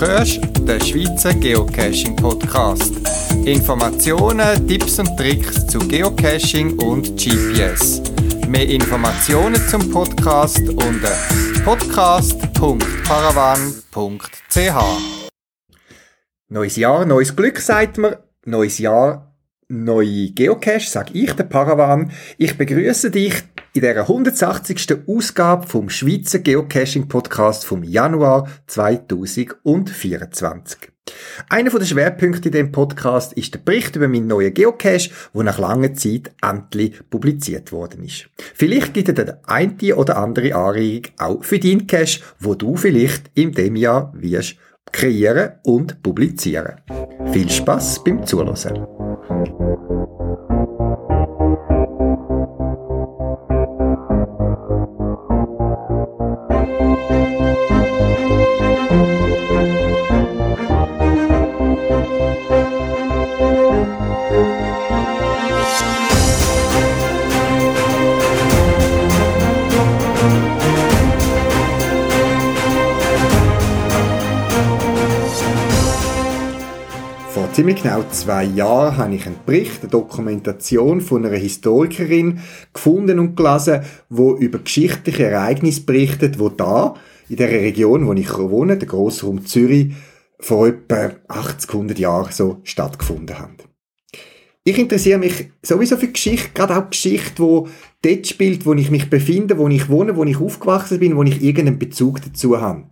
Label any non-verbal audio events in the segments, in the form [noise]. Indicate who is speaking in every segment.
Speaker 1: hörst den Schweizer Geocaching Podcast. Informationen, Tipps und Tricks zu Geocaching und GPS. Mehr Informationen zum Podcast unter podcast.paravan.ch.
Speaker 2: Neues Jahr, neues Glück, sagt man. Neues Jahr, neue Geocache, sag ich, der Paravan. Ich begrüße dich in der 180. Ausgabe vom Schweizer Geocaching Podcast vom Januar 2024. Einer der Schwerpunkte in dem Podcast ist der Bericht über meinen neuen Geocache, der nach langer Zeit endlich publiziert worden ist. Vielleicht gibt es eine eine oder andere Anregung auch für deinen Cache, wo du vielleicht in dem Jahr wirst kreieren und publizieren. Viel Spaß beim Zuhören. Ziemlich genau zwei Jahren habe ich einen Bericht, eine Dokumentation von einer Historikerin gefunden und gelesen, wo über geschichtliche Ereignisse berichtet, wo da in der Region, wo ich wohne, der Grossraum Zürich, vor etwa 80, 100 Jahren so stattgefunden haben. Ich interessiere mich sowieso für Geschichte, gerade auch Geschichte, wo dort spielt, wo ich mich befinde, wo ich wohne, wo ich aufgewachsen bin, wo ich irgendeinen Bezug dazu habe.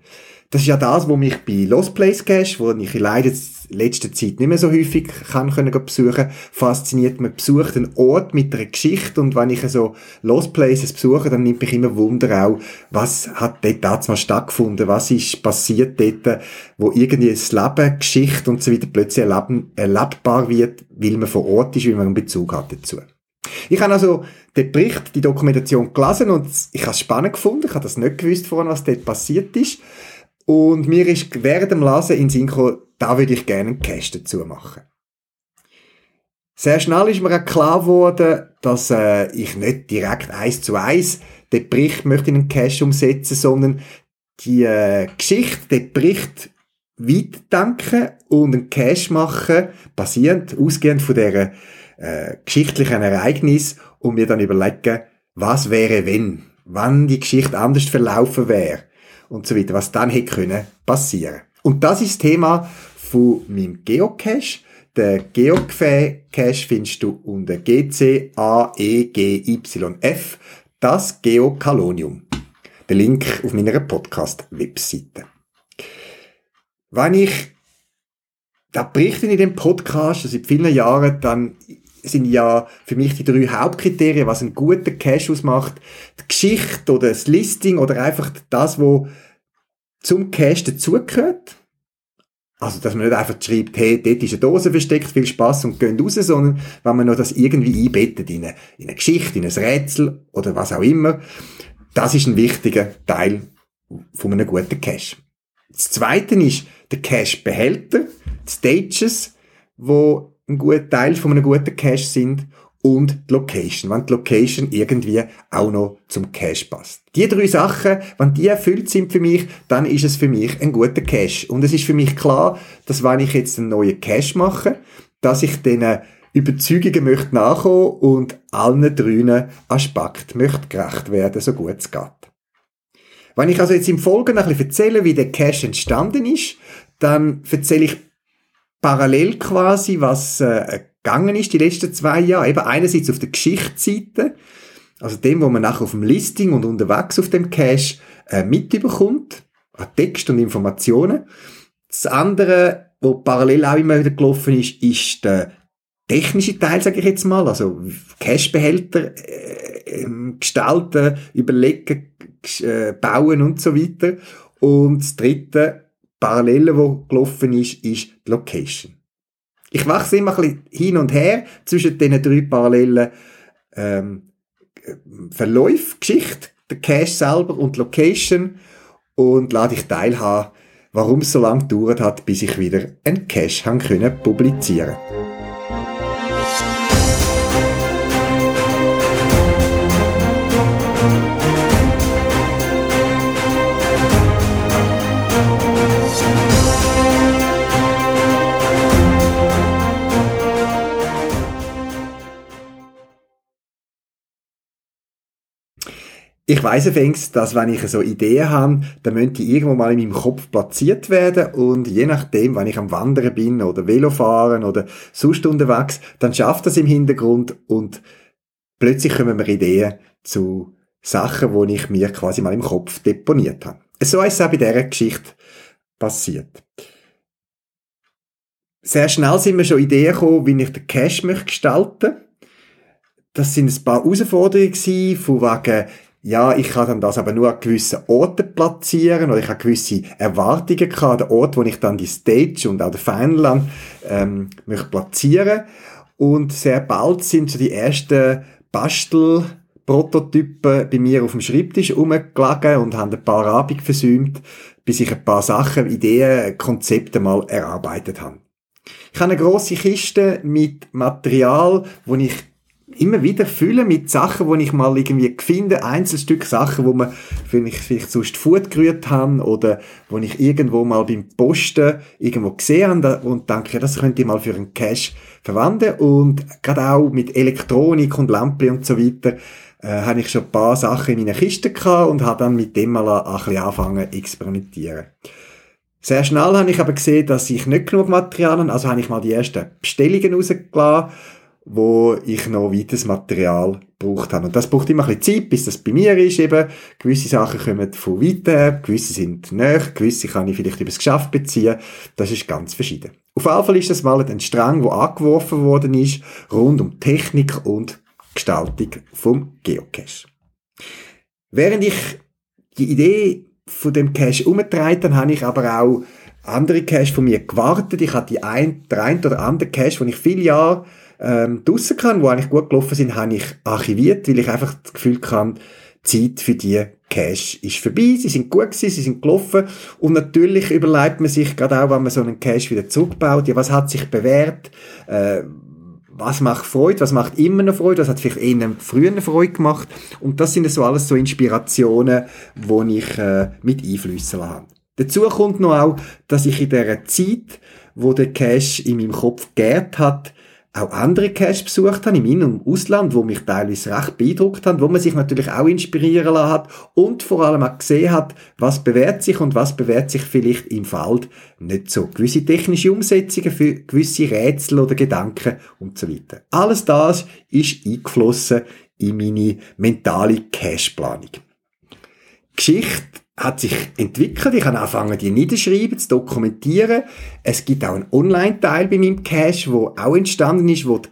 Speaker 2: Das ist ja das, was mich bei Lost Place Cash, wo ich leider in letzter Zeit nicht mehr so häufig kann können besuchen, fasziniert. Man besucht einen Ort mit einer Geschichte und wenn ich so Lost Places besuche, dann nimmt mich immer Wunder auch, was hat dort damals stattgefunden, was ist passiert dort, wo irgendwie das Leben, Geschichte und so weiter plötzlich erlebbar wird, weil man vor Ort ist, weil man einen Bezug hat dazu. Ich habe also den Bericht, die Dokumentation gelesen und ich habe es spannend gefunden. Ich habe das nicht gewusst was dort passiert ist. Und mir ist während dem Lesen in gekommen, da würde ich gerne einen Cache dazu machen. Sehr schnell ist mir auch klar geworden, dass äh, ich nicht direkt eins zu eins den Bericht möchte in einen Cache umsetzen, sondern die äh, Geschichte, den Bericht weit denken und einen Cache machen, basierend, ausgehend von der äh, geschichtlichen Ereignis und mir dann überlegen, was wäre wenn, wann die Geschichte anders verlaufen wäre und so weiter, was dann hätte können passieren. Und das ist das Thema von meinem Geocache. Der Geocache findest du unter GCAEGYF, das Geokalonium. Der Link auf meiner Podcast-Webseite. Wenn ich da berichte in dem Podcast, seit vielen Jahren, dann sind ja für mich die drei Hauptkriterien, was einen guten Cache ausmacht. Die Geschichte oder das Listing oder einfach das, was zum Cache dazugehört. Also, dass man nicht einfach schreibt, hey, dort ist eine Dose versteckt, viel Spaß und gehen raus, sondern wenn man noch das irgendwie einbettet in eine, in eine Geschichte, in ein Rätsel oder was auch immer. Das ist ein wichtiger Teil von einem guten Cache. Das zweite ist der Cache-Behälter, Stages, wo ein guter Teil von einem guten Cache sind und die Location, wenn die Location irgendwie auch noch zum Cache passt. Die drei Sachen, wenn die erfüllt sind für mich, dann ist es für mich ein guter Cache. Und es ist für mich klar, dass wenn ich jetzt einen neuen Cache mache, dass ich diesen Überzeugungen möchte nachkommen und allen drei Aspekten möchte gerecht werden, so gut es geht. Wenn ich also jetzt im Folgenden ein bisschen erzähle, wie der Cache entstanden ist, dann erzähle ich parallel quasi, was äh, gegangen ist die letzten zwei Jahre. Eben einerseits auf der Geschichtsseite, also dem, wo man nachher auf dem Listing und unterwegs auf dem Cache äh, mitbekommt, an Text und Informationen. Das andere, wo parallel auch immer wieder gelaufen ist, ist der technische Teil, sage ich jetzt mal, also Cashbehälter äh, ähm, gestalten, überlegen, äh, bauen und so weiter. Und das dritte, Parallele, wo gelaufen ist, ist die Location. Ich wachse immer ein hin und her zwischen diesen drei parallelen ähm, Verläufen, Geschichte, der Cache selber und Location und lade dich teilhaben, warum es so lange gedauert hat, bis ich wieder einen Cache publizieren ich weiss allerdings, dass wenn ich so Ideen habe, dann müssen die irgendwo mal in meinem Kopf platziert werden und je nachdem, wenn ich am Wandern bin oder Velofahren oder sonst unterwegs, dann schafft das im Hintergrund und plötzlich kommen mir Ideen zu Sachen, die ich mir quasi mal im Kopf deponiert habe. So ist es auch bei dieser Geschichte passiert. Sehr schnell sind mir schon Ideen gekommen, wie ich den Cash möchte gestalten Das sind ein paar Herausforderungen gewesen, von wegen, ja, ich kann dann das aber nur an gewissen Orten platzieren oder ich habe gewisse Erwartungen gehabt, der Ort, wo ich dann die Stage und auch den Final ähm, möchte platzieren. Und sehr bald sind so die ersten Bastelprototypen bei mir auf dem Schreibtisch rumgelegen und haben ein paar Abend versäumt, bis ich ein paar Sachen, Ideen, Konzepte mal erarbeitet habe. Ich habe eine grosse Kiste mit Material, wo ich immer wieder fülle mit Sachen, wo ich mal irgendwie finde, Einzelstück Sachen, wo man vielleicht, sonst Food gerührt haben oder wo ich irgendwo mal beim Posten irgendwo gesehen habe und denke, das könnte ich mal für einen Cash verwenden. Und gerade auch mit Elektronik und Lampe und so weiter äh, habe ich schon ein paar Sachen in meiner Kiste gehabt und habe dann mit dem mal ein bisschen angefangen zu experimentieren. Sehr schnell habe ich aber gesehen, dass ich nicht genug Material habe, also habe ich mal die ersten Bestellungen rausgelassen, wo ich noch weiteres Material gebraucht habe. Und das braucht immer ein bisschen Zeit, bis das bei mir ist eben. Gewisse Sachen kommen von weiter, gewisse sind näher, gewisse kann ich vielleicht übers Geschäft beziehen. Das ist ganz verschieden. Auf jeden Fall ist das mal ein Strang, der angeworfen worden ist, rund um Technik und Gestaltung vom Geocache. Während ich die Idee von dem Cache umgetragen, dann habe ich aber auch andere Cache von mir gewartet. Ich hatte die ein, der ein oder andere Cache, den ich viele Jahre ähm, draussen kann, wo eigentlich gut gelaufen sind, habe ich archiviert, weil ich einfach das Gefühl die Zeit für die Cache ist vorbei, sie sind gut gewesen, sie sind gelaufen. Und natürlich überlegt man sich gerade auch, wenn man so einen Cache wieder zurückbaut, ja, was hat sich bewährt, äh, was macht Freude, was macht immer noch Freude, was hat vielleicht eher früher Freude gemacht. Und das sind so alles so Inspirationen, die ich äh, mit einflüssen habe. Dazu kommt noch auch, dass ich in dieser Zeit, wo der Cash in meinem Kopf gärt hat, auch andere Cash besucht habe, im In- und Ausland, wo mich teilweise recht beeindruckt haben, wo man sich natürlich auch inspirieren lassen hat und vor allem auch gesehen hat, was bewährt sich und was bewährt sich vielleicht im Feld nicht so. Gewisse technische Umsetzungen für gewisse Rätsel oder Gedanken und so weiter. Alles das ist eingeflossen in meine mentale Cash-Planung. Geschichte hat sich entwickelt. Ich habe angefangen, die niederschreiben, zu dokumentieren. Es gibt auch einen Online-Teil bei meinem Cache, wo auch entstanden ist, wo die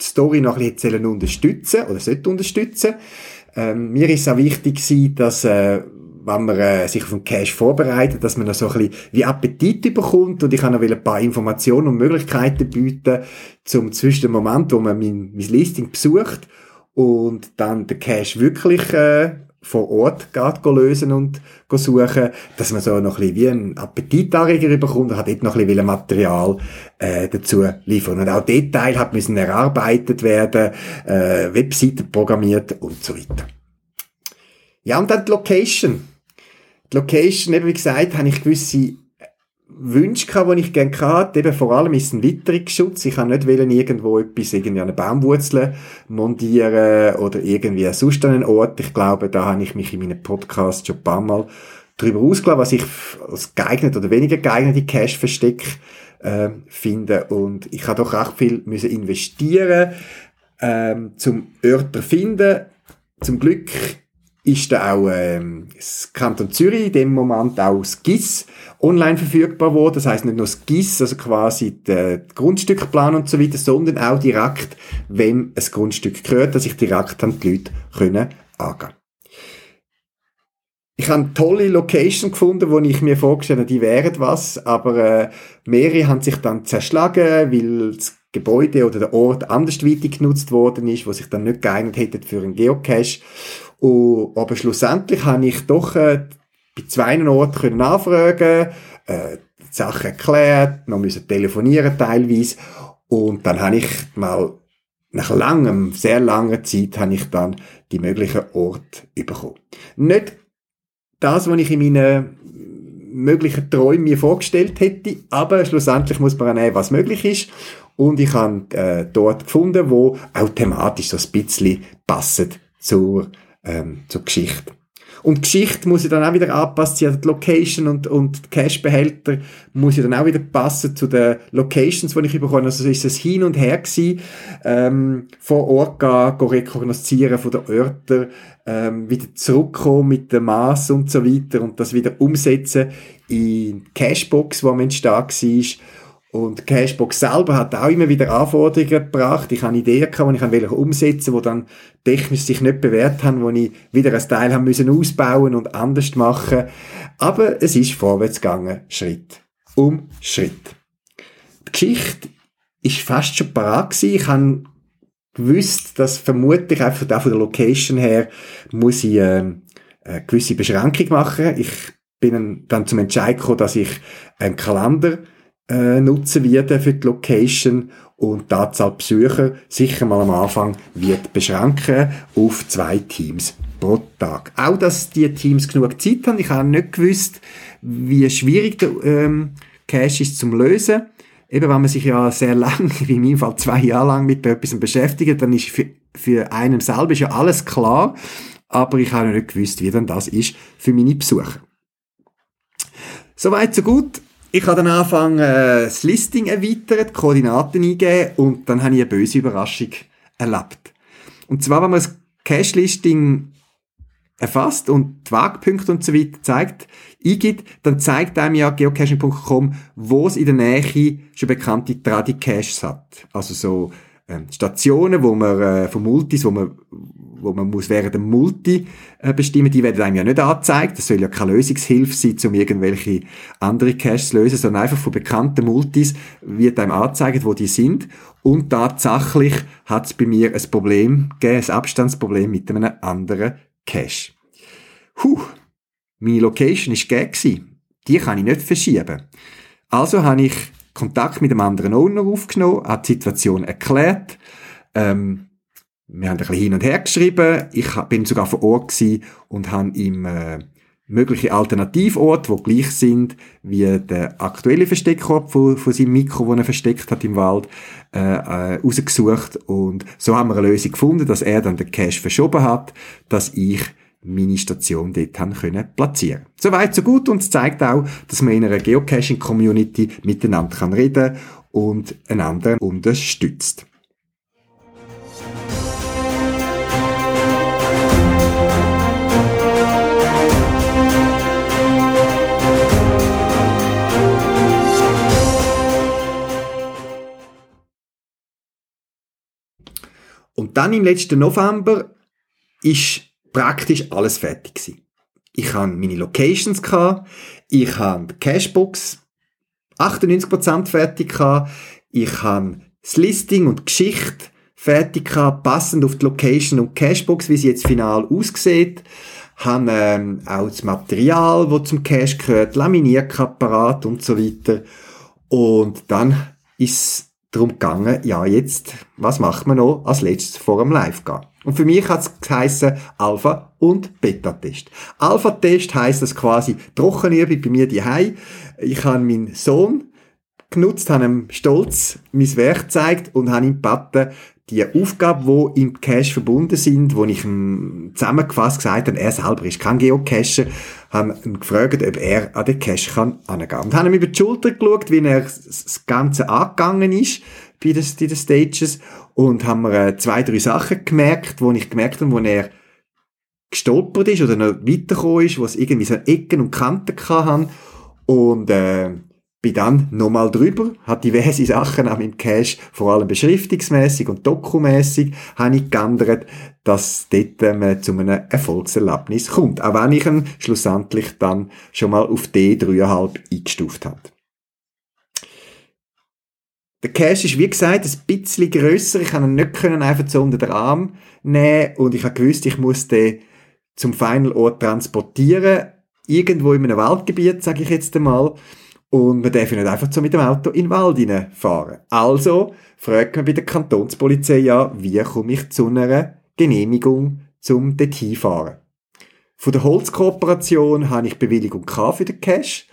Speaker 2: Story noch ein bisschen unterstützen oder sollte unterstützen. Ähm, mir ist auch wichtig dass äh, wenn man äh, sich auf den Cache vorbereitet, dass man noch so ein bisschen wie Appetit bekommt und ich kann noch ein paar Informationen und Möglichkeiten bieten, zum zwischen dem Moment, wo man mein, mein Listing besucht und dann den Cache wirklich äh, vor Ort geht lösen und suchen, dass man so noch ein bisschen wie einen Appetitanreger bekommt und hat dort noch ein bisschen Material äh, dazu liefern. Und auch Detail hat müssen erarbeitet werden, äh, Webseiten programmiert und so weiter. Ja, und dann die Location. Die Location, eben wie gesagt, habe ich gewisse Wünsche gehabt, die ich gerne hatte. Eben vor allem ist ein Witterungsschutz. Ich kann nicht wollen, irgendwo etwas irgendwie an eine Baumwurzel montieren oder irgendwie sonst an einen Ort. Ich glaube, da habe ich mich in meinem Podcast schon ein paar Mal darüber ausgelassen, was ich als geeignet oder weniger geeignete Cache-Versteck äh, finde. Und ich habe doch recht viel müssen investieren, ähm, zum Örter finden. Zum Glück ist da auch ähm, das Kanton Zürich in dem Moment auch das GIS online verfügbar geworden. Das heißt nicht nur das GIS, also quasi der Grundstückplan und so weiter, sondern auch direkt, wenn ein Grundstück gehört, dass ich direkt an die Leute können angehen ich habe eine tolle Location gefunden, wo ich mir vorgestellt habe, die wären was, aber äh, mehrere haben sich dann zerschlagen, weil das Gebäude oder der Ort andersweitig genutzt worden ist, wo sich dann nicht geeignet hätte für einen Geocache. Und, aber schlussendlich habe ich doch äh, bei zwei Orten können anfragen, äh, die Sachen erklärt, noch müssen telefonieren teilweise. Und dann habe ich mal nach langem, sehr langer Zeit, habe ich dann die möglichen Orte bekommen. Nicht das, was ich in meinen möglichen Träumen mir vorgestellt hätte, aber schlussendlich muss man nehmen, was möglich ist. Und ich habe äh, dort gefunden, wo auch thematisch so ein bisschen passet zur, ähm, zur Geschichte. Und die Geschichte muss ja dann auch wieder angepasst sein, also die Location und, und die Cash-Behälter muss ja dann auch wieder passen zu den Locations, die ich bekomme. Also ist es hin und her gewesen, ähm, vor Ort gehen, rekognoszieren von den Orten, ähm, wieder zurückkommen mit dem Maß und so weiter und das wieder umsetzen in Cashbox, wo am entstehen war und Cashbox selber hat auch immer wieder Anforderungen gebracht. Ich habe Ideen gehabt, die ich wollte umsetzen, die dann technisch sich nicht bewährt haben, wo ich wieder ein Teil haben müssen ausbauen und anders machen. Aber es ist vorwärts gegangen, Schritt um Schritt. Die Geschichte ist fast schon parat. Ich habe gewusst, dass vermutlich einfach von der Location her muss ich äh, eine gewisse Beschränkung machen. Ich bin dann zum Entscheid gekommen, dass ich einen Kalender äh, nutzen werden für die Location und die Anzahl Besucher sicher mal am Anfang wird beschränken auf zwei Teams pro Tag. Auch, dass die Teams genug Zeit haben. Ich habe nicht gewusst, wie schwierig der ähm, Cache ist zum Lösen. Eben, wenn man sich ja sehr [laughs] lang, wie in meinem Fall zwei Jahre lang mit etwas beschäftigt, dann ist für, für einen selber ist ja alles klar. Aber ich habe nicht gewusst, wie denn das ist für meine Besucher. Soweit, so gut. Ich habe dann angefangen, äh, das Listing erweitert, Koordinaten eingeben und dann habe ich eine böse Überraschung erlebt. Und zwar, wenn man das Cache-Listing erfasst und die Wagpunkte und so weiter zeigt, eingibt, dann zeigt einem ja geocaching.com, wo es in der Nähe schon bekannte Tradicaches hat. Also so ähm, Stationen, wo man äh, von Multis, wo man wo man muss während dem Multi äh, bestimmen, die werden einem ja nicht angezeigt. Das soll ja keine Lösungshilfe sein, um irgendwelche andere Caches zu lösen, sondern einfach von bekannten Multis wird einem angezeigt, wo die sind. Und tatsächlich hat es bei mir ein Problem gegeben, ein Abstandsproblem mit einem anderen Cache. Huh, meine Location war gegeben. Die kann ich nicht verschieben. Also habe ich Kontakt mit einem anderen Owner aufgenommen, habe die Situation erklärt, ähm, wir haben ein bisschen hin und her geschrieben. Ich bin sogar vor Ort gewesen und habe ihm äh, mögliche Alternativorte, die gleich sind wie der aktuelle Versteckort von, von seinem Mikro, das er versteckt hat im Wald, äh, äh, rausgesucht. Und so haben wir eine Lösung gefunden, dass er dann den Cache verschoben hat, dass ich meine Station dort haben können platzieren. Soweit, so gut und es zeigt auch, dass man in einer Geocaching-Community miteinander kann reden und einander unterstützt. Dann im letzten November ist praktisch alles fertig gewesen. Ich habe meine Locations gehabt, ich habe die Cashbox 98% fertig gehabt, ich habe das Listing und die Geschichte fertig gehabt, passend auf die Location und Cashbox, wie sie jetzt final aussieht, habe ähm, auch das Material, das zum Cash gehört, Laminierapparat und so weiter. Und dann ist darum gegangen, ja, jetzt, was macht man noch als letztes vor dem Live-Gehen? Und für mich hat es geheissen Alpha- und Beta-Test. Alpha-Test heisst das quasi Trockenübung bei mir daheim. Ich habe meinen Sohn genutzt, habe ihm stolz mein Werk gezeigt und habe ihm gebeten, die Aufgaben, die im Cache verbunden sind, wo ich ihm zusammengefasst gesagt habe, er selber ist kein Geocacher, haben ihn gefragt, ob er an den Cache kann angehen. Und haben ihm über die Schulter geschaut, wie er das Ganze angegangen ist bei den, bei den Stages und haben mir äh, zwei, drei Sachen gemerkt, wo ich gemerkt habe, wo er gestolpert ist oder noch weitergekommen ist, wo es irgendwie so Ecken und Kanten hatten und äh, bin dann nochmal drüber, hat diverse Sachen an meinem Cache, vor allem beschriftungsmäßig und dokumäßig, habe ich geändert, dass dort ähm, zu einem Erfolgserlebnis kommt. Auch wenn ich ihn schlussendlich dann schon mal auf D3,5 eingestuft habe. Der Cache ist, wie gesagt, ein bisschen grösser. Ich kann ihn nicht können einfach so unter den Arm nehmen und ich habe gewusst, ich muss den zum Final Ort transportieren. Irgendwo in einem Waldgebiet, sage ich jetzt einmal. Und man darf ja nicht einfach so mit dem Auto in den Wald fahren. Also fragt man bei der Kantonspolizei an, wie komme ich zu einer Genehmigung zum dort hinfahren. Von der Holzkooperation habe ich Bewilligung für den Cash.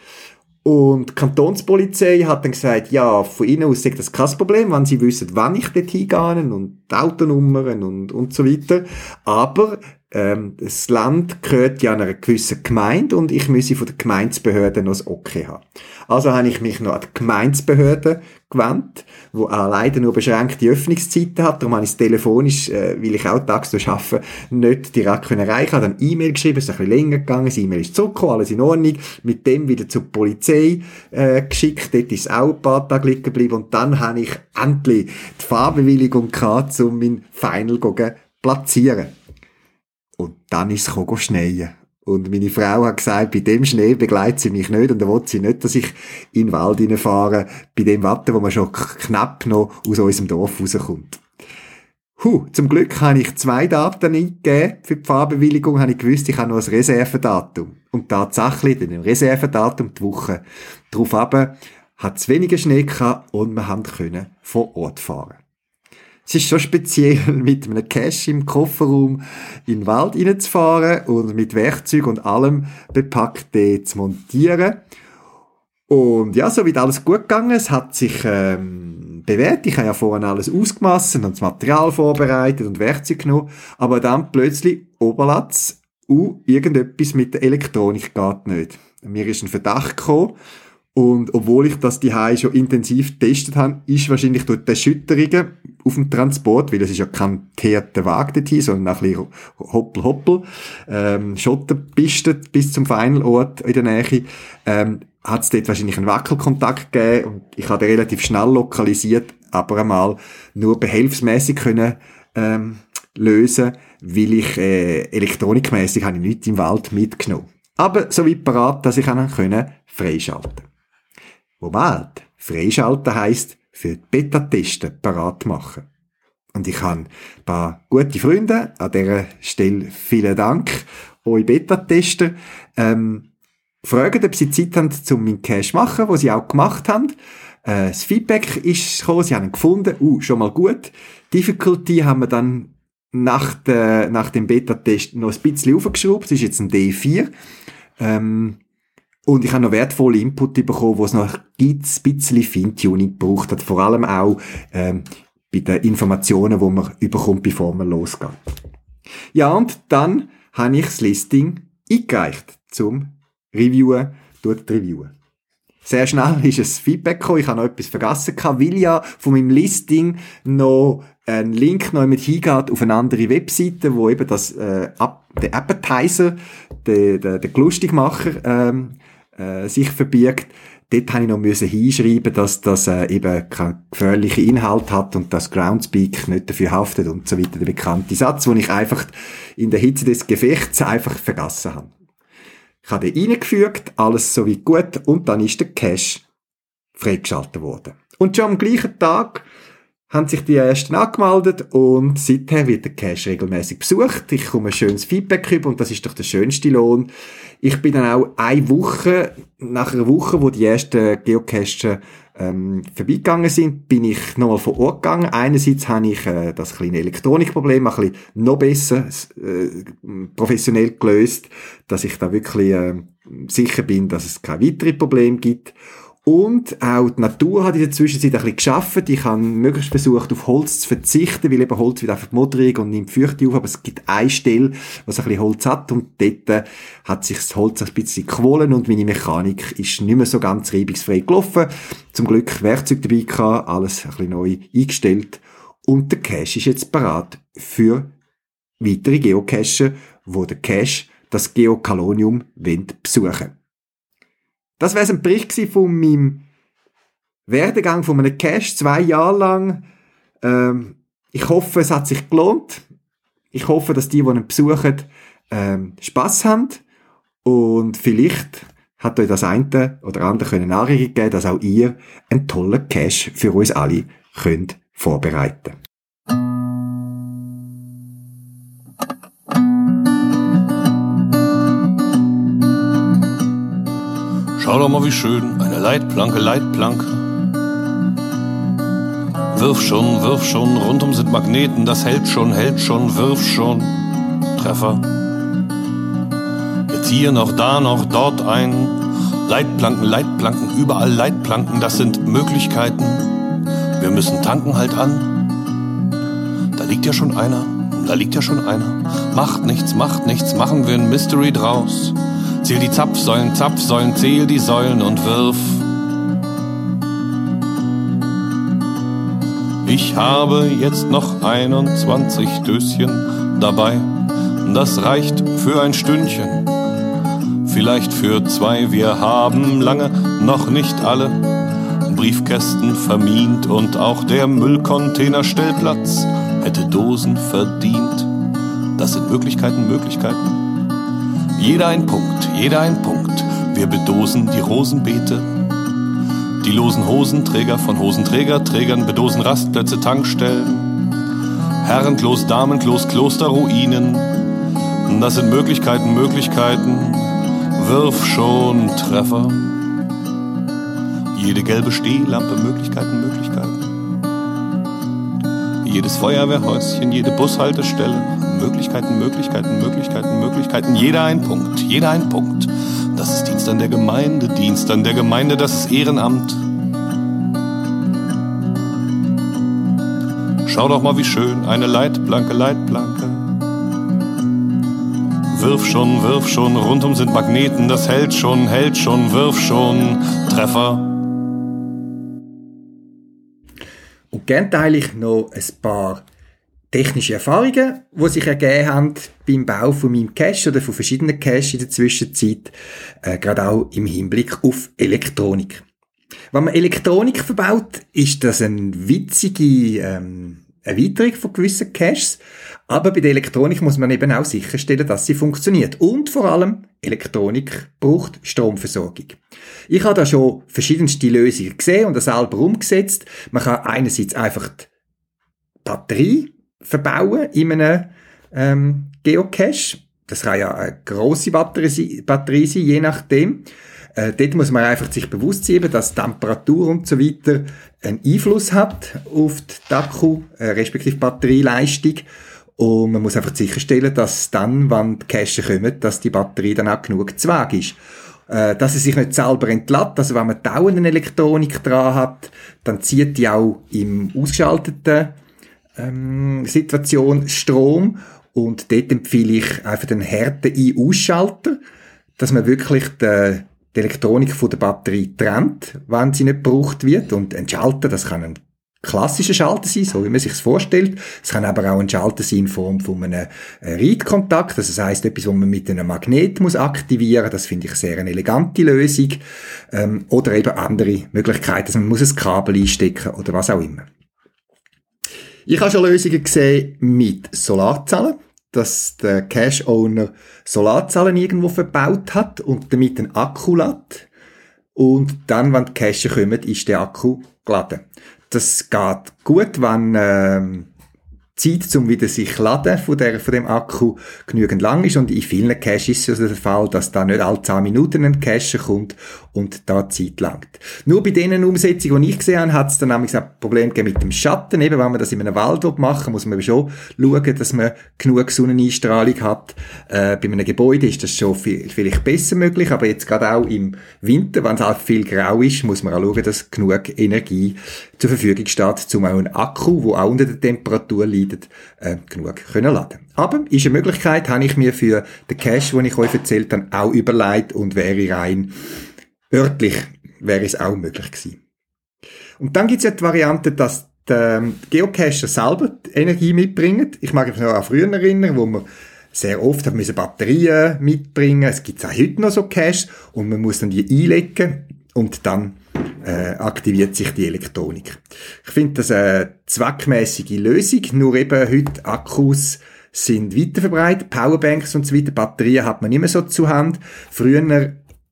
Speaker 2: Und die Kantonspolizei hat dann gesagt, ja, von ihnen aus ist das kein Problem, wenn sie wissen, wann ich dort hingehe und die Autonummern und, und so weiter. Aber ähm, das Land gehört ja einer gewissen Gemeinde und ich müsse von der Gemeindebehörde noch das Okay haben. Also habe ich mich noch an die Gemeindebehörde gewandt, wo auch leider nur beschränkte Öffnungszeiten hat. Darum habe ich es telefonisch, äh, weil ich auch tagsüber arbeite, nicht direkt können erreichen. Ich habe dann E-Mail geschrieben, es ist ein bisschen länger gegangen, das E-Mail ist zurückgekommen, alles in Ordnung. Mit dem wieder zur Polizei äh, geschickt, dort ist es auch ein paar Tage liegen geblieben und dann habe ich endlich die Fahrbewilligung gehabt, um mein Final zu platzieren. Und dann ist es schneien. Und meine Frau hat gesagt, bei dem Schnee begleitet sie mich nicht und da will sie nicht, dass ich in den Wald hineinfahre, bei dem Wetter, wo man schon knapp noch aus unserem Dorf rauskommt. Huh, zum Glück habe ich zwei Daten eingegeben für die Fahrbewilligung, habe ich gewusst, ich habe noch ein Reservedatum. Und tatsächlich, in dem Reservedatum, die Woche darauf hat es weniger Schnee gehabt und wir haben können vor Ort fahren. Es ist schon speziell, [laughs] mit einem Cash im Kofferraum in den Wald reinzufahren und mit Werkzeug und allem bepackt zu montieren. Und ja, so wird alles gut gegangen. Es hat sich ähm, bewährt. Ich habe ja vorhin alles ausgemessen und das Material vorbereitet und Werkzeug genommen. Aber dann plötzlich Oberlatz, uh, irgendetwas mit der Elektronik geht nicht. Mir ist ein Verdacht gekommen und obwohl ich das die schon intensiv getestet habe, ist wahrscheinlich durch die Erschütterungen auf dem Transport, weil es ist ja kein teerter Wagen dorthin, sondern ein bisschen hoppel hoppel, ähm, Schotterpiste bis zum Finalort in der Nähe, ähm, hat es dort wahrscheinlich einen Wackelkontakt gegeben und ich habe den relativ schnell lokalisiert, aber einmal nur behelfsmäßig können ähm, lösen, weil ich äh, elektronikmäßig habe ich nichts im Wald mitgenommen. Aber so weit parat, dass ich dann können freischalten Moment, freischalten heisst, für die Beta-Testen parat machen. Und ich habe ein paar gute Freunde, an dieser Stelle vielen Dank, euch Beta-Tester, ähm, fragen, ob sie Zeit haben, um meinen Cache zu machen, was sie auch gemacht haben. Äh, das Feedback ist gekommen, sie haben ihn gefunden, uh, schon mal gut. Difficulty haben wir dann nach, der, nach dem Beta-Test noch ein bisschen aufgeschraubt, es ist jetzt ein D4. Ähm, und ich habe noch wertvolle Input bekommen, wo es noch ein bisschen Feintuning gebraucht hat. Vor allem auch ähm, bei den Informationen, die man überkommt, bevor man losgeht. Ja, und dann habe ich das Listing eingereicht zum Reviewen, dort reviewen. Sehr schnell ist es Feedback gekommen. Ich habe noch etwas vergessen weil ja von meinem Listing noch ein Link noch mit hingeht auf eine andere Webseite, wo eben das, äh, der Appetizer, der, der, der Lustigmacher, ähm, äh, sich verbirgt. Dort habe ich noch müssen hinschreiben, dass das äh, eben keinen gefährlichen Inhalt hat und dass Groundspeak nicht dafür haftet und so weiter. Der bekannte Satz, den ich einfach in der Hitze des Gefechts einfach vergessen habe. Ich habe den reingefügt, alles so wie gut und dann ist der Cache freigeschaltet worden. Und schon am gleichen Tag haben sich die ersten angemeldet und seither wird der Cache regelmäßig besucht. Ich komme ein schönes Feedback über und das ist doch der schönste Lohn. Ich bin dann auch eine Woche, nach einer Woche, wo die ersten Geocacher ähm, vorbeigegangen sind, bin ich nochmal vor Ort gegangen. Einerseits habe ich äh, das kleine Elektronikproblem ein bisschen noch besser äh, professionell gelöst, dass ich da wirklich äh, sicher bin, dass es keine weiteren Probleme gibt. Und auch die Natur hat in der Zwischenzeit ein bisschen geschaffen. Ich habe möglichst versucht, auf Holz zu verzichten, weil eben Holz wird einfach modrig und nimmt Feuchte auf. Aber es gibt eine Stelle, was ein bisschen Holz hat und dort äh, hat sich das Holz ein bisschen gewollen und meine Mechanik ist nicht mehr so ganz reibungsfrei gelaufen. Zum Glück Werkzeug dabei gehabt, alles ein bisschen neu eingestellt. Und der Cache ist jetzt parat für weitere Geocacher, wo der Cache das Geokalonium besuchen das wäre ein Bericht von meinem Werdegang von einem Cash zwei Jahre lang. Ähm, ich hoffe, es hat sich gelohnt. Ich hoffe, dass die, die ihn besuchen, ähm, Spaß haben. Und vielleicht hat euch das eine oder andere können Anregung geben, dass auch ihr einen tollen Cash für uns alle könnt vorbereiten
Speaker 3: Schau doch mal, wie schön, eine Leitplanke, Leitplanke. Wirf schon, wirf schon, rundum sind Magneten, das hält schon, hält schon, wirf schon. Treffer. Jetzt hier noch, da noch, dort ein. Leitplanken, Leitplanken, überall Leitplanken, das sind Möglichkeiten. Wir müssen tanken halt an. Da liegt ja schon einer, da liegt ja schon einer. Macht nichts, macht nichts, machen wir ein Mystery draus. Zähl die Zapfsäulen, Zapfsäulen, zähl die Säulen und wirf. Ich habe jetzt noch 21 Döschen dabei. Das reicht für ein Stündchen, vielleicht für zwei. Wir haben lange noch nicht alle Briefkästen vermint und auch der Müllcontainerstellplatz hätte Dosen verdient. Das sind Möglichkeiten, Möglichkeiten. Jeder ein Punkt, jeder ein Punkt. Wir bedosen die Rosenbeete. Die losen Hosenträger von Hosenträgerträgern bedosen Rastplätze, Tankstellen. Herrenklos, Damenklos, Klosterruinen. Das sind Möglichkeiten, Möglichkeiten. Wirf schon Treffer. Jede gelbe Stehlampe, Möglichkeiten, Möglichkeiten. Jedes Feuerwehrhäuschen, jede Bushaltestelle, Möglichkeiten, Möglichkeiten, Möglichkeiten, Möglichkeiten. Jeder ein Punkt, jeder ein Punkt. Das ist Dienst an der Gemeinde, Dienst an der Gemeinde, das ist Ehrenamt. Schau doch mal, wie schön, eine Leitplanke, Leitplanke. Wirf schon, wirf schon, rundum sind Magneten, das hält schon, hält schon, wirf schon, Treffer.
Speaker 2: Und gern teile ich noch ein paar technische Erfahrungen, die sich ergeben haben beim Bau von meinem Cache oder von verschiedenen Caches in der Zwischenzeit, äh, gerade auch im Hinblick auf Elektronik. Wenn man Elektronik verbaut, ist das eine witzige ähm, Erweiterung von gewissen Caches, aber bei der Elektronik muss man eben auch sicherstellen, dass sie funktioniert. Und vor allem, Elektronik braucht Stromversorgung. Ich habe da schon verschiedenste Lösungen gesehen und das selber umgesetzt. Man kann einerseits einfach die Batterie verbauen in einem ähm, Geocache. Das kann ja eine grosse Batterie, Batterie sein, je nachdem. Äh, dort muss man einfach sich bewusst sein, dass Temperatur und so weiter einen Einfluss hat auf die Akku, äh, respektive Batterieleistung. Und man muss einfach sicherstellen, dass dann, wenn die Cache kommen, dass die Batterie dann auch genug Zweig ist. Äh, dass sie sich nicht selber entlädt. Also wenn man dauernd Elektronik dran hat, dann zieht die auch im ausgeschalteten ähm, Situation Strom. Und dort empfehle ich einfach den Härte-Ein-Ausschalter, dass man wirklich die, die Elektronik von der Batterie trennt, wenn sie nicht gebraucht wird. Und ein Schalter, das kann ein klassischer Schalter sein, so wie man sich vorstellt. Es kann aber auch ein Schalter sein in Form von einem äh, Read-Kontakt. Das heißt etwas, was man mit einem Magnet muss aktivieren. Das finde ich sehr eine elegante Lösung. Ähm, oder eben andere Möglichkeiten. Also man muss ein Kabel einstecken oder was auch immer. Ich habe schon Lösungen gesehen mit Solarzellen, dass der Cache-Owner Solarzellen irgendwo verbaut hat und damit einen Akku lädt. Und dann, wenn die Cache kommen, ist der Akku geladen das geht gut, wenn ähm, Zeit zum wieder sich laden von, der, von dem Akku genügend lang ist und in vielen Caches ist es also der Fall, dass da nicht alle 10 Minuten ein Cache kommt und da Zeit langt. Nur bei denen Umsetzungen, die ich gesehen habe, hat es dann nämlich ein Problem mit dem Schatten. Eben, wenn man das in einem Wald machen muss man schon schauen, dass man genug Sonneneinstrahlung hat. Äh, bei einem Gebäude ist das schon viel, vielleicht besser möglich, aber jetzt gerade auch im Winter, wenn es halt viel grau ist, muss man auch schauen, dass genug Energie zur Verfügung steht, um auch einen Akku, der auch unter der Temperatur leidet, äh, genug können laden. Aber ist eine Möglichkeit, habe ich mir für den Cache, den ich euch erzählt habe, auch überlegt und wäre rein örtlich wäre es auch möglich gewesen. Und dann gibt es ja die Variante, dass die Geocacher selber die Energie mitbringen. Ich mag mich noch an früher erinnern, wo man sehr oft müssen Batterien mitbringen. Es gibt auch heute noch so Caches und man muss dann die einlegen und dann äh, aktiviert sich die Elektronik. Ich finde das eine zweckmäßige Lösung, nur eben heute Akkus sind weiterverbreitet, Powerbanks und so weiter, Batterien hat man mehr so zu Hand. Früher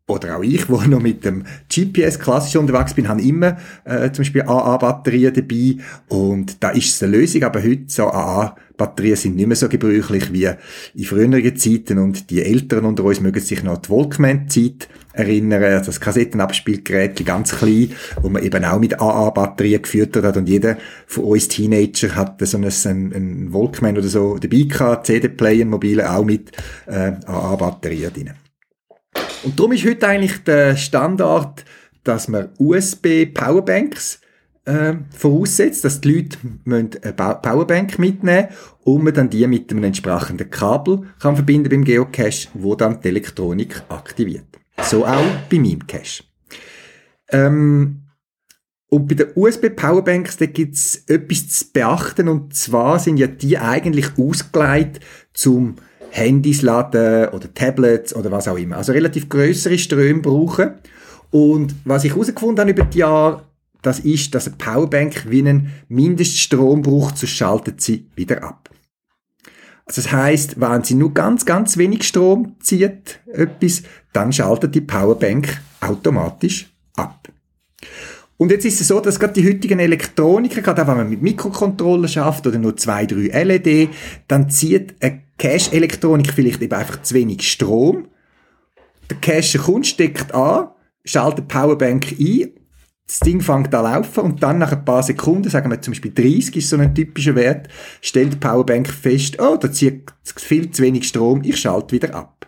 Speaker 2: oder auch ich, [laughs] wo noch mit dem GPS klassisch unterwegs bin, habe immer äh, zum Beispiel AA-Batterien dabei und da ist es eine Lösung, aber heute so AA-Batterien sind nicht mehr so gebräuchlich wie in früheren Zeiten und die Älteren unter uns mögen sich noch an die Walkman-Zeit erinnern, also das Kassettenabspielgerät, ganz klein, wo man eben auch mit AA-Batterien geführt hat und jeder von uns Teenager hat so einen, einen Walkman oder so dabei gehabt, CD-Player, mobile, auch mit äh, AA-Batterien drin. Und darum ist heute eigentlich der Standard, dass man USB-Powerbanks äh, voraussetzt, dass die Leute eine Powerbank mitnehmen müssen und man dann die mit einem entsprechenden Kabel kann verbinden beim Geocache, wo dann die Elektronik aktiviert. So auch bei meinem Cache. Ähm, und bei den USB-Powerbanks, da gibt's etwas zu beachten, und zwar sind ja die eigentlich ausgelegt zum Handys laden oder Tablets oder was auch immer. Also relativ größere Ströme brauchen. Und was ich herausgefunden habe über die Jahre, das ist, dass eine Powerbank wie einen Mindeststrom braucht, so schaltet sie wieder ab. Also das heißt, wenn sie nur ganz, ganz wenig Strom zieht, etwas, dann schaltet die Powerbank automatisch ab. Und jetzt ist es so, dass gerade die heutigen Elektroniker, gerade auch wenn man mit Mikrocontroller schafft oder nur zwei, drei LED, dann zieht eine Cache-Elektronik vielleicht eben einfach zu wenig Strom. Der Cache kommt, steckt an, schaltet die Powerbank ein das Ding fängt an laufen und dann nach ein paar Sekunden, sagen wir zum Beispiel 30 ist so ein typischer Wert, stellt die Powerbank fest, oh, da zieht viel zu wenig Strom, ich schalte wieder ab.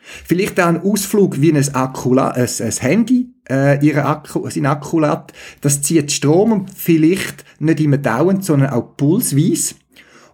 Speaker 2: Vielleicht auch ein Ausflug wie ein, Akku, ein, ein Handy, äh, ihre Akku, sein Akku lädt, das zieht Strom und vielleicht nicht immer dauernd, sondern auch pulsweise.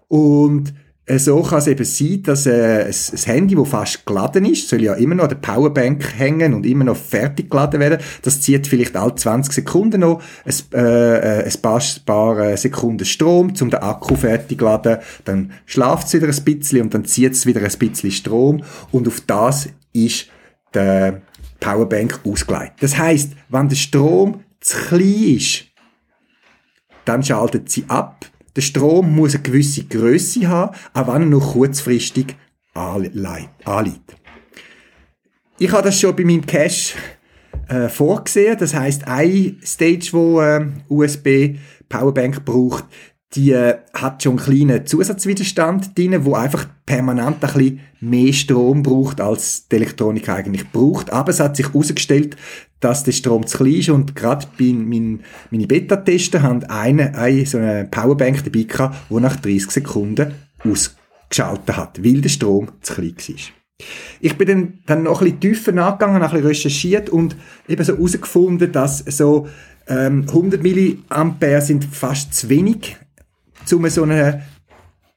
Speaker 2: Und so kann es eben sein, dass äh, ein, Handy, das fast geladen ist, soll ja immer noch an der Powerbank hängen und immer noch fertig geladen werden. Das zieht vielleicht alle 20 Sekunden noch ein, äh, äh, ein paar, paar äh, Sekunden Strom, um den Akku fertig zu laden. Dann schlaft es wieder ein bisschen und dann zieht es wieder ein bisschen Strom. Und auf das ist der Powerbank ausgelegt. Das heißt, wenn der Strom zu klein ist, dann schaltet sie ab der Strom muss eine gewisse Größe haben, auch wenn er nur kurzfristig anliegt. Ich habe das schon bei meinem Cache äh, vorgesehen. Das heißt, ein Stage, wo äh, USB Powerbank braucht, die äh, hat schon einen kleinen Zusatzwiderstand drin, wo einfach permanent ein bisschen mehr Strom braucht, als die Elektronik eigentlich braucht. Aber es hat sich herausgestellt, dass der Strom zu klein ist und gerade bei mein, meine Beta-Tester haben eine, eine so eine Powerbank dabei gehabt, die nach 30 Sekunden ausgeschaltet hat, weil der Strom zu klein war. Ich bin dann, dann noch ein bisschen tiefer nachgegangen, ein bisschen recherchiert und eben so herausgefunden, dass so ähm, 100 Milliampere sind fast zu wenig zu so einer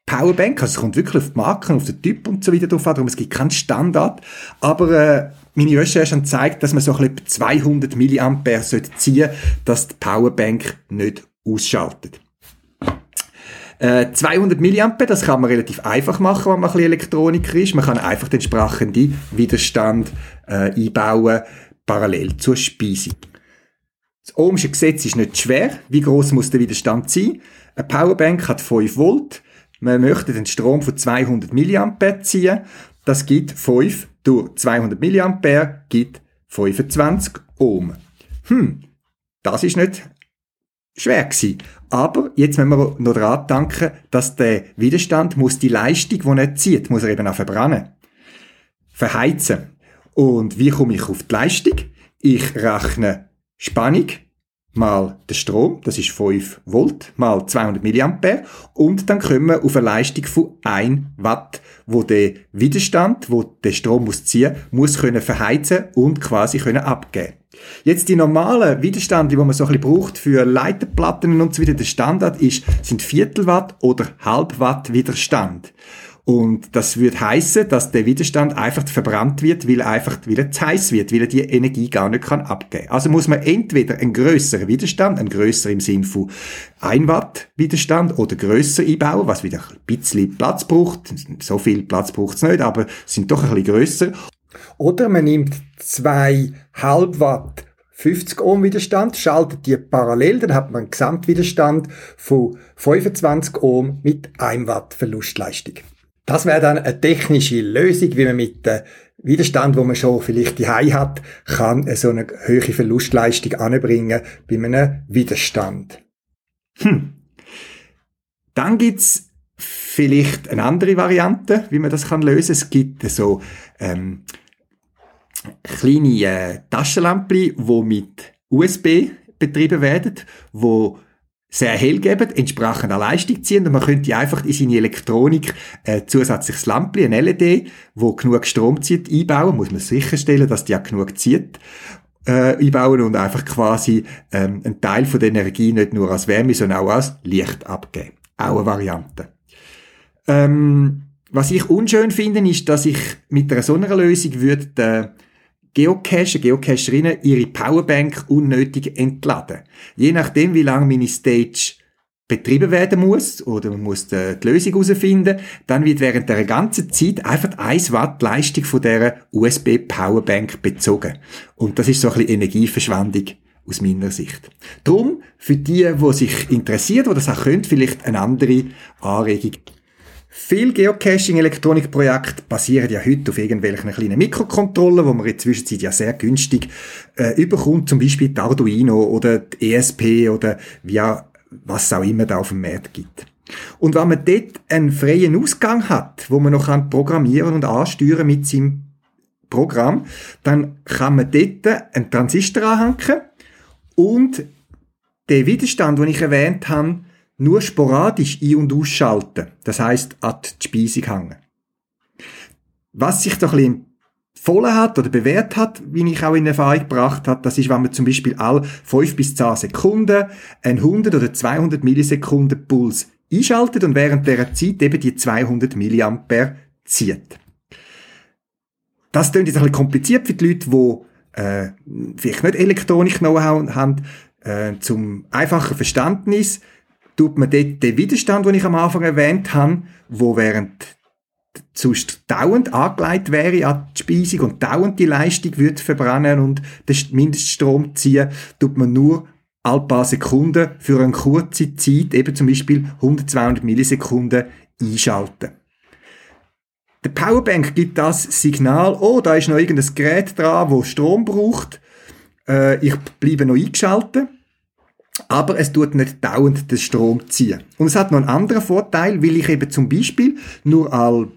Speaker 2: Powerbank. Also es kommt wirklich auf die Marken, auf den Typ und so weiter drauf an. Darum, es gibt keinen Standard. Aber äh, meine Recherche hat gezeigt, dass man so bisschen 200 Milliampere ziehen sollte, dass die Powerbank nicht ausschaltet. Äh, 200 Milliampere, das kann man relativ einfach machen, wenn man ein bisschen Elektroniker ist. Man kann einfach den entsprechenden Widerstand äh, einbauen, parallel zur Speisung. Das Ohmsche Gesetz ist nicht schwer. Wie groß muss der Widerstand sein? Eine Powerbank hat 5 Volt. Man möchte den Strom von 200 mA ziehen. Das gibt 5 durch 200 mA gibt 25 Ohm. Hm, das ist nicht schwer gewesen. Aber jetzt müssen wir noch daran denken, dass der Widerstand muss die Leistung, die er zieht, muss er eben auch verbrennen. Verheizen. Und wie komme ich auf die Leistung? Ich rechne Spannung mal der Strom, das ist 5 Volt, mal 200 mA und dann kommen wir auf eine Leistung von 1 Watt, wo der Widerstand, wo der Strom muss ziehen, muss können verheizen und quasi können abgeben. Jetzt die normalen Widerstände, die man so ein bisschen braucht für Leiterplatten und so weiter, der Standard ist, sind Viertelwatt oder Halbwatt Widerstand. Und das würde heißen, dass der Widerstand einfach verbrannt wird, weil einfach wieder zu heiß wird, weil er die Energie gar nicht kann abgeben. Also muss man entweder einen größeren Widerstand, einen größeren im Sinn von 1 Watt Widerstand oder grösser einbauen, was wieder ein bisschen Platz braucht. So viel Platz braucht es nicht, aber sind doch ein bisschen grösser.
Speaker 4: Oder man nimmt zwei halb Watt 50 Ohm Widerstand, schaltet die parallel, dann hat man einen Gesamtwiderstand von 25 Ohm mit 1 Watt Verlustleistung. Das wäre dann eine technische Lösung, wie man mit dem Widerstand, wo man schon vielleicht die hat, kann so eine höhere Verlustleistung anbringen bei einem Widerstand.
Speaker 2: Hm. Dann gibt's vielleicht eine andere Variante, wie man das kann lösen. Es gibt so ähm, kleine äh, Taschenlampen, die mit USB betrieben werden, wo sehr hell geben, entsprechend an Leistung ziehen und man könnte einfach in seine Elektronik äh, zusätzliches Lampe, ein LED, wo genug Strom zieht, einbauen, muss man sicherstellen, dass die auch genug zieht. äh, einbauen und einfach quasi ähm, einen Teil von der Energie nicht nur als Wärme, sondern auch als Licht abgeben. Auch eine Variante. Ähm, was ich unschön finde, ist, dass ich mit einer so einer Lösung würde den Geocacher, Geocacherinnen ihre Powerbank unnötig entladen. Je nachdem, wie lange meine Stage betrieben werden muss oder man muss die, Lösung herausfinden, dann wird während der ganzen Zeit einfach 1 Watt Leistung von dieser USB Powerbank bezogen. Und das ist so ein bisschen Energieverschwendung aus meiner Sicht. Drum, für die, die sich interessiert, die das auch können, vielleicht eine andere Anregung. Viele Geocaching-Elektronikprojekte basieren ja heute auf irgendwelchen kleinen Mikrocontroller, wo man in der Zwischenzeit ja sehr günstig äh, überkommt, zum Beispiel die Arduino oder die ESP oder wie auch was es auch immer da auf dem Markt gibt. Und wenn man dort einen freien Ausgang hat, wo man noch programmieren und ansteuern mit seinem Programm, dann kann man dort einen Transistor anhängen und den Widerstand, den ich erwähnt habe, nur sporadisch ein- und ausschalten. Das heißt, an die Speisung hängen. Was sich doch ein bisschen empfohlen hat oder bewährt hat, wie ich auch in Erfahrung gebracht habe, das ist, wenn man zum Beispiel alle 5 bis 10 Sekunden einen 100 oder 200 Millisekunden Puls einschaltet und während der Zeit eben die 200 Milliampere zieht. Das klingt jetzt ein bisschen kompliziert für die Leute, die äh, vielleicht nicht elektronisch Know-how haben. Äh, zum einfachen Verständnis tut man dort den Widerstand, den ich am Anfang erwähnt habe, wo während sonst dauernd angelegt wäre an die Speisung und dauernd die Leistung würde verbrennen und den Mindeststrom ziehen, tut man nur alle paar Sekunden für eine kurze Zeit, eben zum Beispiel 100, 200 Millisekunden, einschalten. Der Powerbank gibt das Signal, oh, da ist noch irgendein Gerät dran, wo Strom braucht, äh, ich bleibe noch eingeschaltet. Aber es tut nicht dauernd den Strom ziehen. Und es hat noch einen anderen Vorteil, weil ich eben zum Beispiel nur all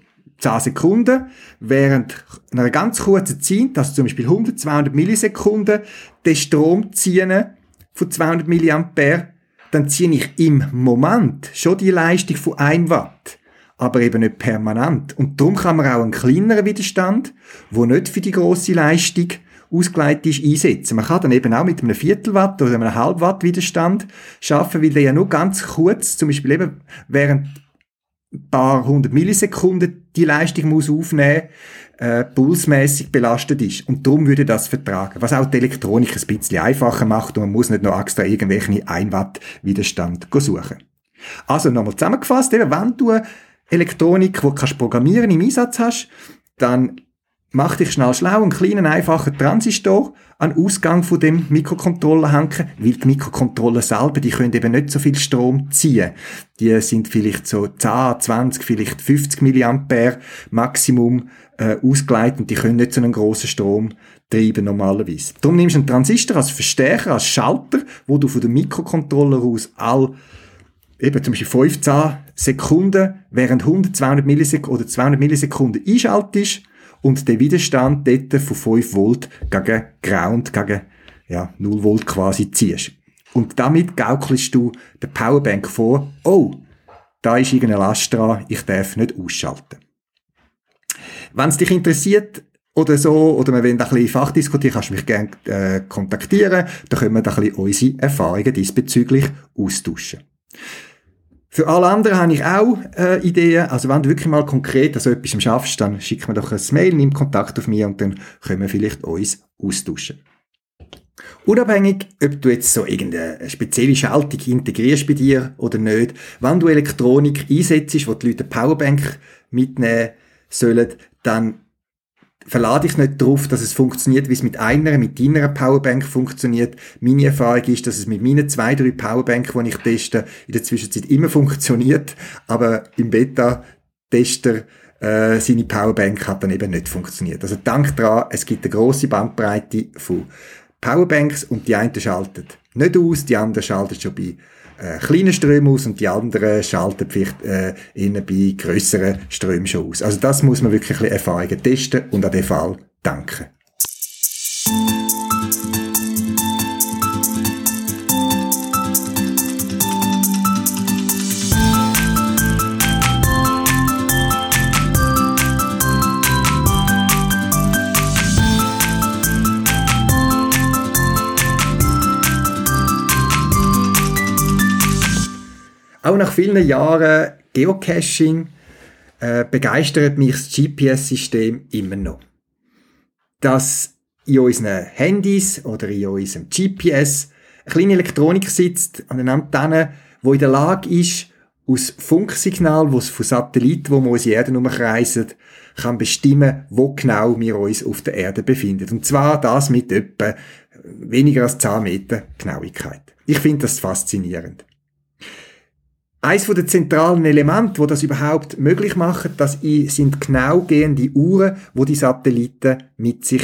Speaker 2: 10 Sekunden während einer ganz kurzen Zeit, also zum Beispiel 100, 200 Millisekunden, den Strom ziehen von 200 Milliampere, dann ziehe ich im Moment schon die Leistung von 1 Watt, aber eben nicht permanent. Und darum kann man auch einen kleineren Widerstand, wo nicht für die große Leistung ausgeleitet ist, einsetzen. Man kann dann eben auch mit einem Viertelwatt oder einem Halbwatt Widerstand schaffen, weil der ja nur ganz kurz, zum Beispiel eben während paar hundert Millisekunden die Leistung muss aufnehmen äh, pulsmäßig belastet ist. Und darum würde das vertragen. Was auch die Elektronik ein bisschen einfacher macht und man muss nicht noch extra irgendwelche 1 Watt Widerstand suchen. Also nochmal zusammengefasst, eben, wenn du Elektronik, die kannst programmieren im Einsatz hast, dann mach dich schnell schlau, einen kleinen, einfachen Transistor an Ausgang von dem Mikrocontroller hängen, weil die Mikrocontroller selber, die können eben nicht so viel Strom ziehen. Die sind vielleicht so 10, 20, vielleicht 50 Milliampere Maximum äh, ausgeleitet und die können nicht so einen grossen Strom treiben normalerweise. Darum nimmst du einen Transistor als Verstärker, als Schalter, wo du von dem Mikrocontroller aus all eben zum Beispiel 15 Sekunden während 100, 200 Millisekunden oder 200 Millisekunden einschaltest und der Widerstand dort von 5 Volt gegen Ground, gegen ja, 0 Volt quasi ziehst. Und damit gaukelst du der Powerbank vor, oh, da ist irgendeine Last dran, ich darf nicht ausschalten. Wenn es dich interessiert, oder so, oder wir wollen ein bisschen Fach diskutieren, kannst du mich gerne äh, kontaktieren, dann können wir da ein bisschen unsere Erfahrungen diesbezüglich austauschen. Für alle anderen habe ich auch äh, Ideen. Also wenn du wirklich mal konkret an so etwas schaffst, dann schick mir doch ein Mail, nimm Kontakt auf mich und dann können wir vielleicht uns austauschen. Unabhängig, ob du jetzt so irgendeine spezielle Schaltung integrierst bei dir oder nicht, wenn du Elektronik einsetzt, wo die Leute Powerbank mitnehmen sollen, dann verlade ich nicht darauf, dass es funktioniert, wie es mit einer, mit deiner Powerbank funktioniert. Meine Erfahrung ist, dass es mit meinen zwei, drei Powerbank, die ich teste, in der Zwischenzeit immer funktioniert, aber im Beta-Tester äh, seine Powerbank hat dann eben nicht funktioniert. Also dank daran, es gibt eine große Bandbreite von Powerbanks und die eine schaltet nicht aus, die andere schaltet schon bei äh, kleinen Strömen aus und die anderen schalten vielleicht äh, innen bei grösseren Strömen schon aus. Also das muss man wirklich ein bisschen Erfahrungen testen und an den Fall danken. Auch nach vielen Jahren Geocaching äh, begeistert mich das GPS-System immer noch. Dass in unseren Handys oder in unserem GPS eine kleine Elektronik sitzt an den Antennen, wo in der Lage ist, aus Funksignal, wo von Satelliten, wo wir unsere Erde umkreisen, kann bestimmen, wo genau wir uns auf der Erde befinden. Und zwar das mit etwa weniger als 10 Meter Genauigkeit. Ich finde das faszinierend. Eins der zentralen Elemente, wo das überhaupt möglich machen, das sind genau gehende Uhren, wo die Satelliten mit sich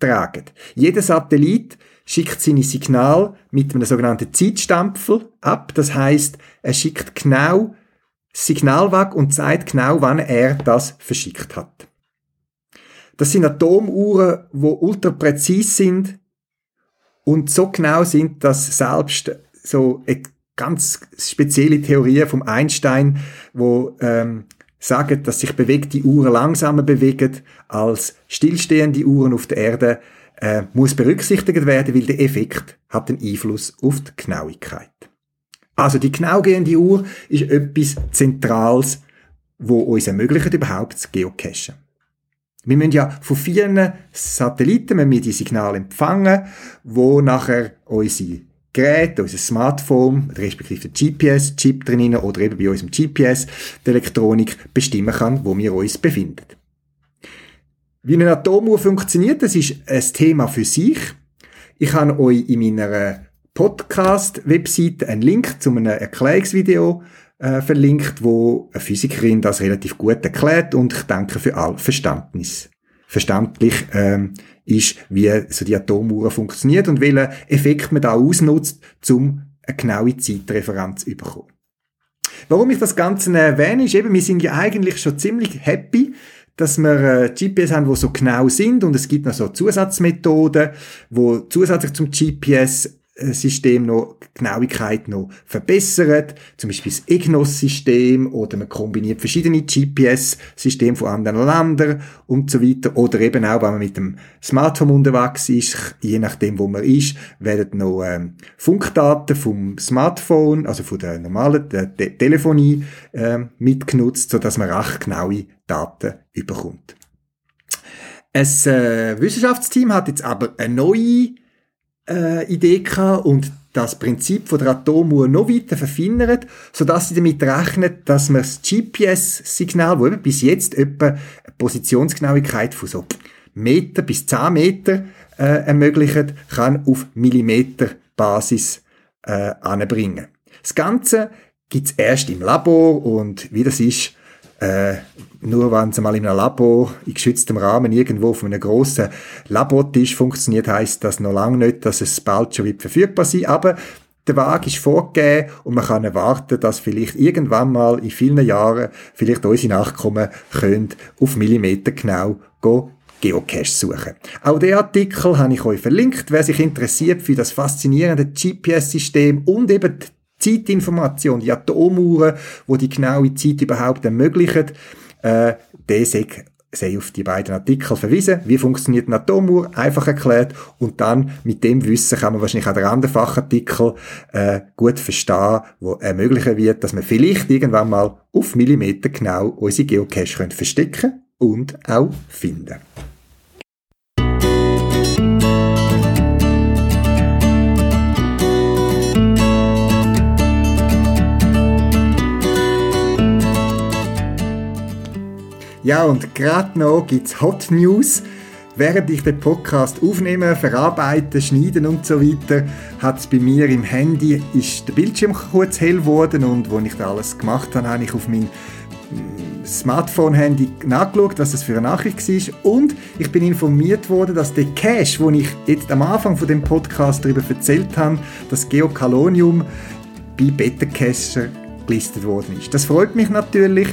Speaker 2: tragen. Jeder Satellit schickt seine Signal mit einem sogenannten Zeitstempel ab. Das heißt, er schickt genau das Signal weg und sagt genau, wann er das verschickt hat. Das sind Atomuhren, wo ultra präzise sind und so genau sind, dass selbst so eine ganz spezielle Theorie vom Einstein, wo ähm, sagen, dass sich bewegte Uhren langsamer bewegen als stillstehende Uhren auf der Erde, äh, muss berücksichtigt werden, weil der Effekt hat einen Einfluss auf die Genauigkeit. Also die genaugehende Uhr ist etwas Zentrales, wo uns ermöglicht, überhaupt zu geocachen. Wir müssen ja von vielen Satelliten wir die Signale empfangen, wo nachher unsere Geräte, unser Smartphone, respektive der GPS-Chip drin oder eben bei unserem GPS die Elektronik bestimmen kann, wo wir uns befinden. Wie eine Atomuhr funktioniert, das ist ein Thema für sich. Ich habe euch in meiner Podcast-Webseite einen Link zu einem Erklärungsvideo äh, verlinkt, wo eine Physikerin das relativ gut erklärt und ich denke für all Verständnis verständlich ähm, ist, wie so die Atomuhr funktioniert und welchen Effekt man da ausnutzt, um eine genaue Zeitreferenz zu bekommen. Warum ich das Ganze erwähne, ist eben, wir sind ja eigentlich schon ziemlich happy, dass wir äh, GPS haben, die so genau sind und es gibt noch so Zusatzmethoden, wo zusätzlich zum GPS System noch Genauigkeit noch verbessert, zum Beispiel das EGNOS-System oder man kombiniert verschiedene GPS-Systeme von anderen Ländern und so weiter oder eben auch, wenn man mit dem Smartphone unterwegs ist, je nachdem wo man ist, werden noch ähm, Funkdaten vom Smartphone, also von der normalen der, der Telefonie ähm, mitgenutzt, so dass man recht genaue Daten überkommt. Ein äh, Wissenschaftsteam hat jetzt aber eine neue äh, Idee gehabt und das Prinzip von der Atomuhr noch weiter verfeinert, sodass sie damit rechnet, dass man das GPS-Signal, wo eben bis jetzt etwa eine Positionsgenauigkeit von so Meter bis 10 Meter äh, ermöglicht, kann auf Millimeter-Basis äh, anbringen. Das Ganze gibt's erst im Labor und wie das ist, äh, nur wenn es mal in einem Labor, in geschütztem Rahmen irgendwo auf einem grossen Labortisch funktioniert, heißt das noch lange nicht, dass es bald schon wird verfügbar sein aber der Weg ist vorgegeben und man kann erwarten, dass vielleicht irgendwann mal in vielen Jahren vielleicht unsere Nachkommen können auf Millimeter genau go Geocache suchen. Auch den Artikel habe ich euch verlinkt. Wer sich interessiert für das faszinierende GPS-System und eben Zeitinformation, die Atomuhren, wo die genaue Zeit überhaupt ermöglichen, äh, der sei auf die beiden Artikel verwiesen. Wie funktioniert eine Atomuhr? Einfach erklärt. Und dann mit dem Wissen kann man wahrscheinlich auch den anderen Fachartikel äh, gut verstehen, wo ermöglichen wird, dass man vielleicht irgendwann mal auf Millimeter genau unsere Geocache verstecken und auch finden. Ja, und gerade noch gibt's Hot News. Während ich den Podcast aufnehme, verarbeite, schneide und so weiter, hat es bei mir im Handy ist der Bildschirm kurz hell geworden und wo ich da alles gemacht habe, habe ich auf mein mm, Smartphone-Handy nachgeschaut, was das für eine Nachricht war. Und ich bin informiert worden, dass der Cache, wo ich jetzt am Anfang von dem Podcast darüber erzählt habe, das Geokalonium bei Beta Cacher gelistet worden ist. Das freut mich natürlich.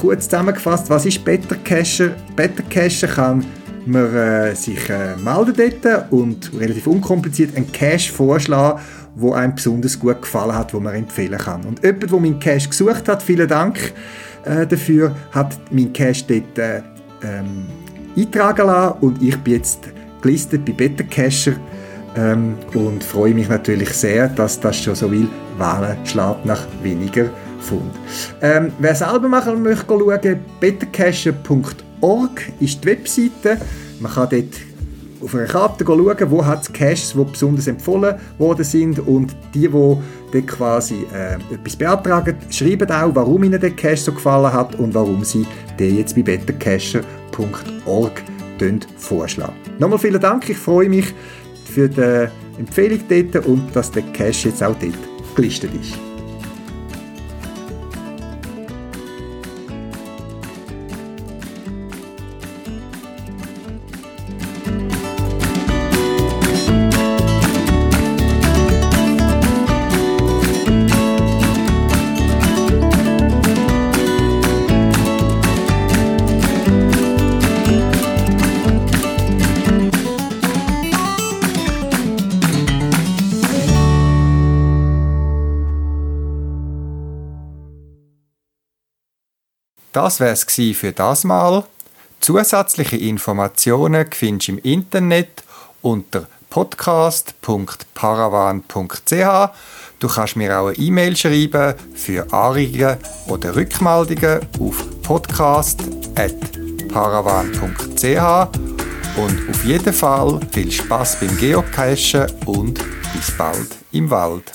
Speaker 2: Kurz zusammengefasst, was ist Better Cacher? Better Cacher kann man äh, sich äh, melden dort und relativ unkompliziert einen Cache vorschlagen, wo einem besonders gut gefallen hat, wo man empfehlen kann. Und jemand, der meinen Cache gesucht hat, vielen Dank äh, dafür, hat meinen Cache dort äh, ähm, eintragen lassen und ich bin jetzt gelistet bei Better Cacher ähm, und freue mich natürlich sehr, dass das schon so viel Wahlen schlägt nach weniger Pfund. Ähm, wer selber machen möchte, schauen, bettercacher.org ist die Webseite. Man kann dort auf einer Karte schauen, wo hat es Caches, die besonders empfohlen worden sind und die, die dort quasi äh, etwas beantragen, schreiben auch, warum ihnen der Cache so gefallen hat und warum sie den jetzt bei bettercacher.org vorschlagen. Nochmal vielen Dank, ich freue mich für die Empfehlung dort und dass der Cache jetzt auch dort gelistet ist.
Speaker 5: Das wär's für das Mal. Zusätzliche Informationen findest du im Internet unter podcast.paravan.ch. Du kannst mir auch eine E-Mail schreiben für Anregungen oder Rückmeldungen auf podcast.paravan.ch und auf jeden Fall viel Spaß beim Geocachen und bis bald im Wald.